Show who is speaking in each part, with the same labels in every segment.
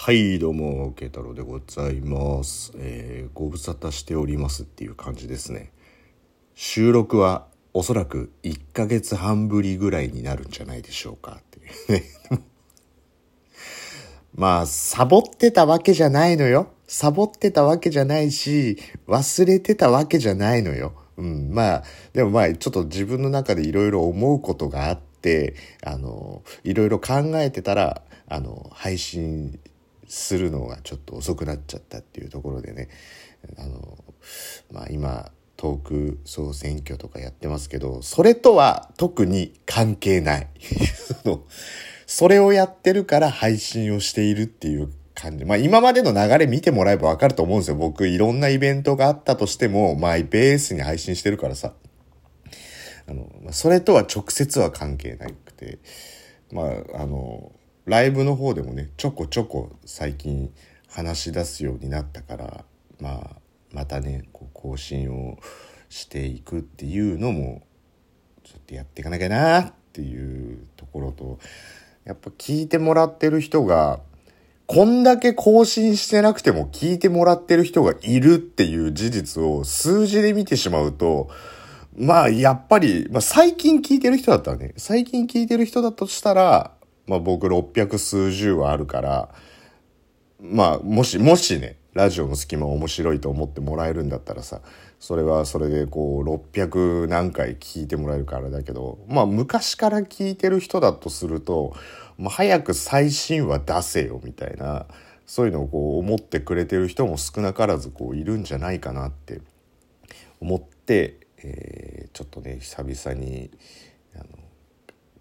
Speaker 1: はい、どうも、慶太郎でございます。えー、ご無沙汰しておりますっていう感じですね。収録はおそらく1ヶ月半ぶりぐらいになるんじゃないでしょうかっていうね。まあ、サボってたわけじゃないのよ。サボってたわけじゃないし、忘れてたわけじゃないのよ。うん、まあ、でもまあ、ちょっと自分の中でいろいろ思うことがあって、あの、いろいろ考えてたら、あの、配信するのがちょっと遅くなっちゃったっていうところでね、あの、まあ今、トーク総選挙とかやってますけど、それとは特に関係ない。それをやってるから配信をしているっていう感じ。まあ今までの流れ見てもらえばわかると思うんですよ。僕いろんなイベントがあったとしても、まあベースに配信してるからさ。あの、それとは直接は関係なくて、まああの、ライブの方でもね、ちょこちょこ最近話し出すようになったから、まあまたね、こう更新をしていくっていうのも、ちょっとやっていかなきゃなっていうところと、やっぱ聞いてもらってる人が、こんだけ更新してなくても聞いてもらってる人がいるっていう事実を数字で見てしまうと、まあやっぱり、まあ最近聞いてる人だったらね、最近聞いてる人だとしたら、まあ僕600数十はあるから、まあもし、もしね、ラジオの隙間面白いと思ってもらえるんだったらさ、それはそれでこう600何回聞いてもらえるからだけど、まあ昔から聞いてる人だとすると、まあ、早く最新話出せよみたいな、そういうのをこう思ってくれてる人も少なからずこういるんじゃないかなって思って、えーちょっとね、久々に、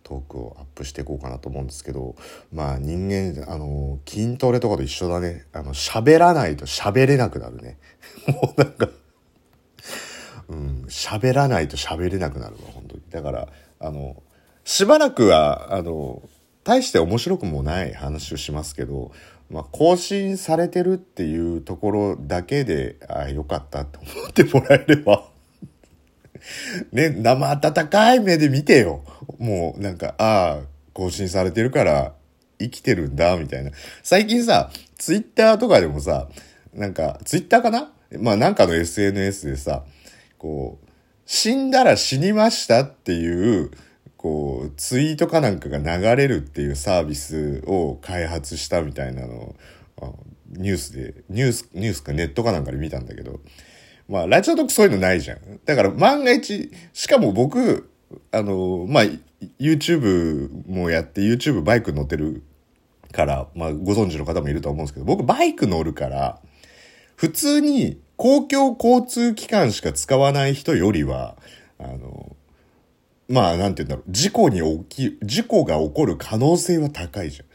Speaker 1: トークをアップしていこうかなと思うんですけど、まあ人間、あの、筋トレとかと一緒だね。あの、喋らないと喋れなくなるね。もうなんか、うん、喋らないと喋れなくなるわ、本当に。だから、あの、しばらくは、あの、大して面白くもない話をしますけど、まあ、更新されてるっていうところだけで、ああ、よかったと思ってもらえれば。ね、生温かい目で見てよ。もうなんか、ああ、更新されてるから生きてるんだ、みたいな。最近さ、ツイッターとかでもさ、なんか、ツイッターかな？まあなんかの SNS でさ、こう、死んだら死にましたっていう、こう、ツイートかなんかが流れるっていうサービスを開発したみたいなのを、ニュースで、ニュース、ニュースかネットかなんかで見たんだけど、まあ、ラジオトークそういうのないじゃん。だから万が一、しかも僕、あの、まあ、YouTube もやって YouTube バイク乗ってるから、まあ、ご存知の方もいると思うんですけど、僕バイク乗るから、普通に公共交通機関しか使わない人よりは、あの、まあ、なんて言うんだろう、事故に起き、事故が起こる可能性は高いじゃん。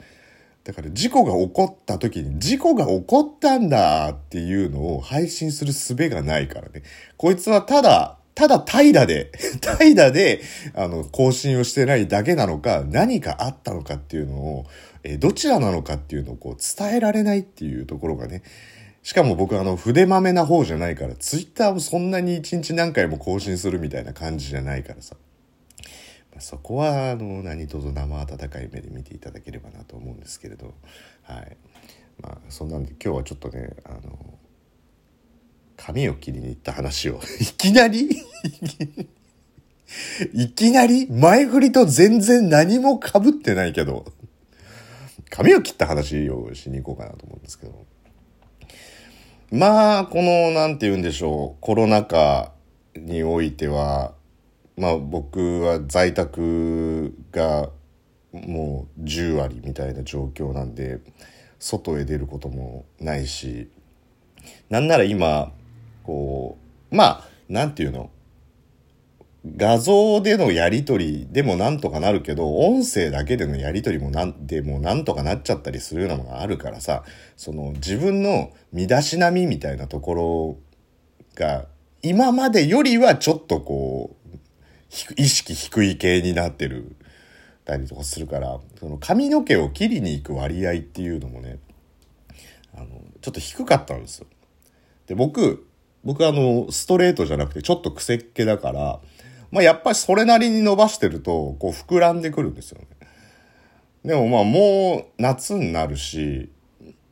Speaker 1: だから事故が起こった時に事故が起こったんだっていうのを配信する術がないからね。こいつはただ、ただ怠惰で、怠惰で、あの、更新をしてないだけなのか、何かあったのかっていうのを、えーどちらなのかっていうのをこう伝えられないっていうところがね。しかも僕あの筆まめな方じゃないから、ツイッターをそんなに一日何回も更新するみたいな感じじゃないからさ。そこはあの何卒生温かい目で見ていただければなと思うんですけれどはい。まあそんなんで今日はちょっとねあの髪を切りに行った話を いきなり？いきなり？前振りと全然何も被ってないけど髪を切った話をしに行こうかなと思うんですけど。まあこのなんて言うんでしょうコロナ禍においてはまあ僕は在宅がもう10割みたいな状況なんで外へ出ることもないしなんなら今こうまあなんていうの画像でのやりとりでもなんとかなるけど音声だけでのやりとりもなんでもなんとかなっちゃったりするようなものがあるからさその自分の身だしなみみたいなところが今までよりはちょっとこう意識低い系になってるたりとかするからその髪の毛を切りに行く割合っていうのもねあのちょっと低かったんですよ。で僕僕あのストレートじゃなくてちょっと癖っ気だから、まあ、やっぱりそれなりに伸ばしてるとこう膨らんでくるんですよね。でもまあもう夏になるし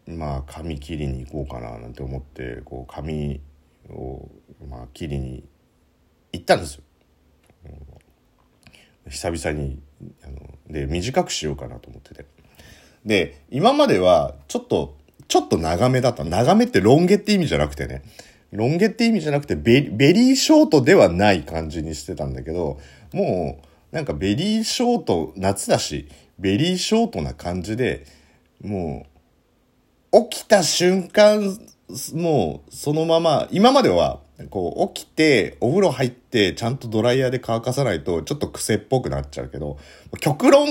Speaker 1: まあ髪切りに行こうかななんて思ってこう髪を、まあ、切りに行ったんですよ。久々にあので短くしようかなと思ってて。で今まではちょっとちょっと長めだった。長めってロン毛って意味じゃなくてね。ロン毛って意味じゃなくてベベリーショートではない感じにしてたんだけどもうなんかベリーショート夏だしベリーショートな感じでもう起きた瞬間もうそのまま今まではこう起きてお風呂入ってちゃんとドライヤーで乾かさないとちょっと癖っぽくなっちゃうけど極論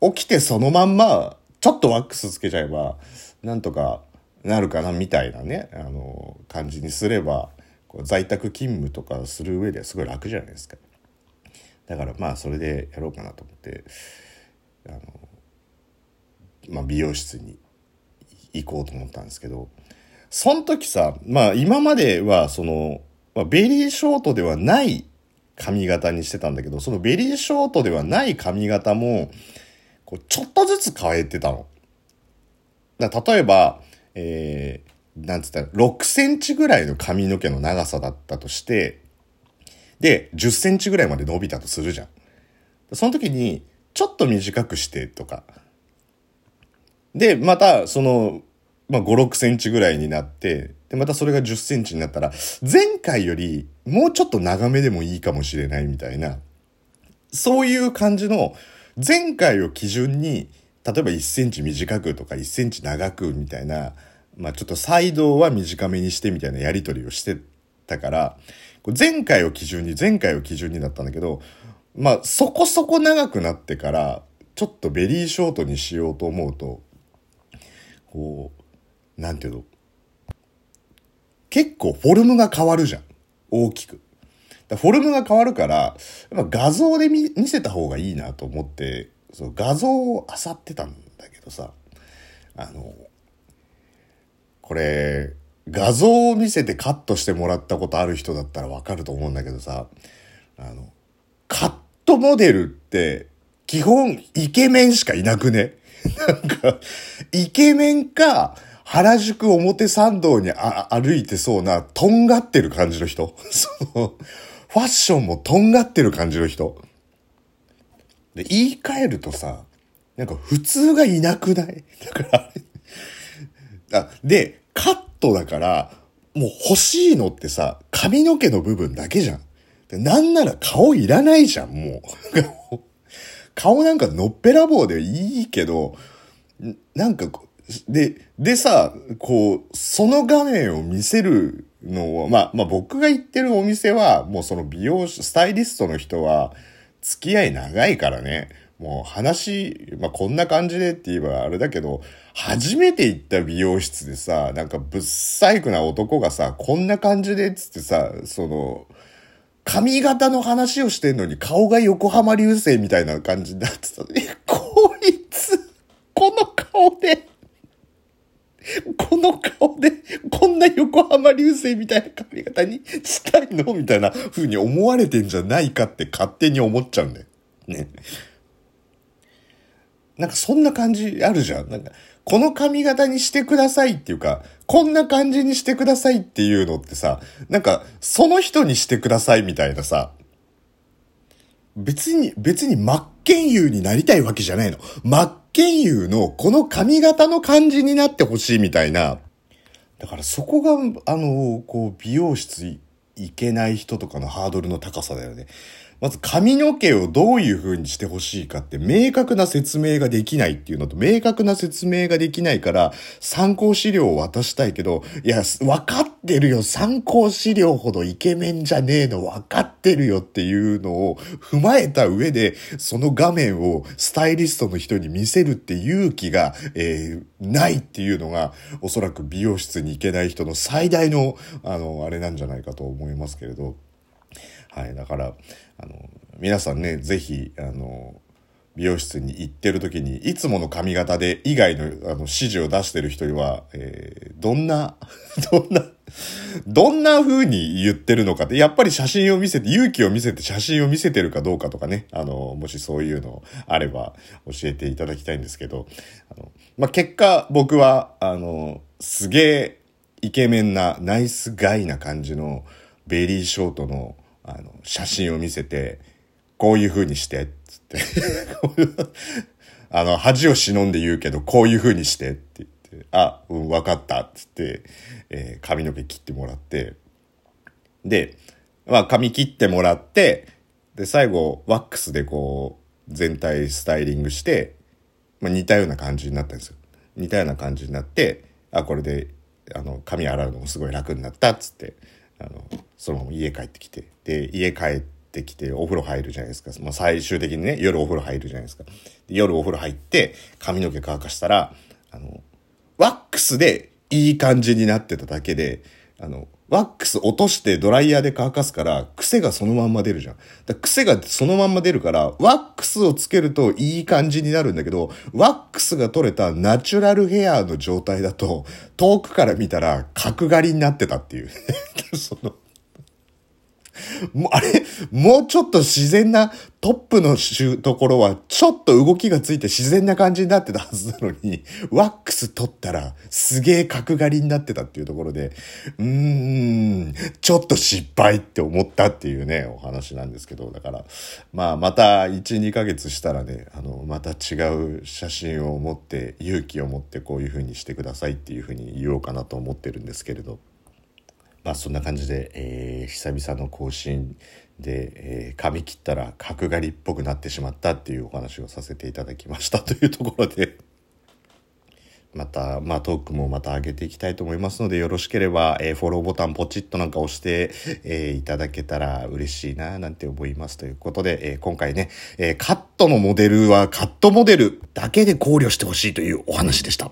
Speaker 1: 起きてそのまんまちょっとワックスつけちゃえばなんとかなるかなみたいなねあの感じにすればこう在宅勤務とかする上ではすごい楽じゃないですか。だからまあそれでやろうかなと思ってあの、まあ、美容室に行こうと思ったんですけどその時さ、まあ今まではその、まあ、ベリーショートではない髪型にしてたんだけど、そのベリーショートではない髪型も、こうちょっとずつ変えてたの。だ例えば、えー、なんつったら、6センチぐらいの髪の毛の長さだったとして、で、10センチぐらいまで伸びたとするじゃん。その時に、ちょっと短くしてとか。で、また、その、まあ、5、6センチぐらいになって、で、またそれが10センチになったら、前回よりもうちょっと長めでもいいかもしれないみたいな、そういう感じの、前回を基準に、例えば1センチ短くとか1センチ長くみたいな、まあちょっとサイドは短めにしてみたいなやりとりをしてたから、前回を基準に、前回を基準になったんだけど、まあそこそこ長くなってから、ちょっとベリーショートにしようと思うと、こう、なんていうの？結構フォルムが変わるじゃん。大きく。フォルムが変わるから、やっぱ画像で見せた方がいいなと思って、そう画像を漁ってたんだけどさ、あの、これ、画像を見せてカットしてもらったことある人だったらわかると思うんだけどさ、あの、カットモデルって基本イケメンしかいなくね？なんか、イケメンか、原宿表参道に歩いてそうな、とんがってる感じの人。その、ファッションもとんがってる感じの人。で、言い換えるとさ、なんか普通がいなくない？だからあ、で、カットだから、もう欲しいのってさ、髪の毛の部分だけじゃん。なんなら顔いらないじゃん、もう。顔なんかのっぺらぼうでいいけど、なんかで、でさ、こう、その画面を見せるのを、まあ、まあ僕が行ってるお店は、もうその美容師、スタイリストの人は、付き合い長いからね、もう話、まあこんな感じでって言えばあれだけど、初めて行った美容室でさ、なんかぶっ細工な男がさ、こんな感じでっつってさ、その、髪型の話をしてんのに顔が横浜流星みたいな感じになってた。え、こいつ、この顔で、この顔で、こんな横浜流星みたいな髪型にしたいのみたいな風に思われてんじゃないかって勝手に思っちゃうんだよ。ね。なんかそんな感じあるじゃん。なんか、この髪型にしてくださいっていうか、こんな感じにしてくださいっていうのってさ、なんか、その人にしてくださいみたいなさ、別に、別に真っ剣佑になりたいわけじゃないの。真っ剣優のこの髪型の感じになってほしいみたいな。だからそこが、あの、こう、美容室行けない人とかのハードルの高さだよね。まず髪の毛をどういう風にしてほしいかって明確な説明ができないっていうのと明確な説明ができないから参考資料を渡したいけど、いや、わかってるよ。参考資料ほどイケメンじゃねえのわかってるよっていうのを踏まえた上でその画面をスタイリストの人に見せるって勇気が、えー、ないっていうのがおそらく美容室に行けない人の最大の、あの、あれなんじゃないかと思いますけれど。はい。だから、あの、皆さんね、ぜひ、あの、美容室に行ってる時に、いつもの髪型で以外のあの指示を出してる人には、えー、どんな、どんなどんな風に言ってるのかって、やっぱり写真を見せて、勇気を見せて写真を見せてるかどうかとかね、あの、もしそういうのあれば教えていただきたいんですけど、あの、まあ、結果僕は、あの、すげえイケメンなナイスガイな感じのベリーショートのあの写真を見せて、こういう風にして、つって。あの、恥を忍んで言うけど、こういう風にしてって言って、あ、うん、わかった、つって、えー、髪の毛切ってもらって、で、まあ、髪切ってもらって、で、最後、ワックスでこう、全体スタイリングして、まあ、似たような感じになったんですよ。似たような感じになって、あ、これで、あの、髪洗うのもすごい楽になった、っつって、あの、そのまま家帰ってきて、で、家帰ってきてお風呂入るじゃないですか。まあ、最終的にね、夜お風呂入るじゃないですか。夜お風呂入って、髪の毛乾かしたら、あの、ワックスでいい感じになってただけで、あの、ワックス落としてドライヤーで乾かすから、癖がそのまんま出るじゃん。だ癖がそのまんま出るから、ワックスをつけるといい感じになるんだけど、ワックスが取れたナチュラルヘアの状態だと、遠くから見たら角刈りになってたっていう。そのもう、あれ、もうちょっと自然なトップのところは、ちょっと動きがついて自然な感じになってたはずなのに、ワックス取ったら、すげえ角刈りになってたっていうところで、うーん、ちょっと失敗って思ったっていうね、お話なんですけど、だから、まあ、また1、2ヶ月したらね、あの、また違う写真を持って、勇気を持ってこういう風にしてくださいっていう風に言おうかなと思ってるんですけれど。まあそんな感じで、えー、久々の更新で、えー、髪切ったら角刈りっぽくなってしまったっていうお話をさせていただきました というところでまた、まあトークもまた上げていきたいと思いますので、よろしければ、えー、フォローボタンポチッとなんか押して、えー、いただけたら嬉しいな、なんて思います。ということで、えー、今回ね、えカットのモデルはカットモデルだけで考慮してほしいというお話でした。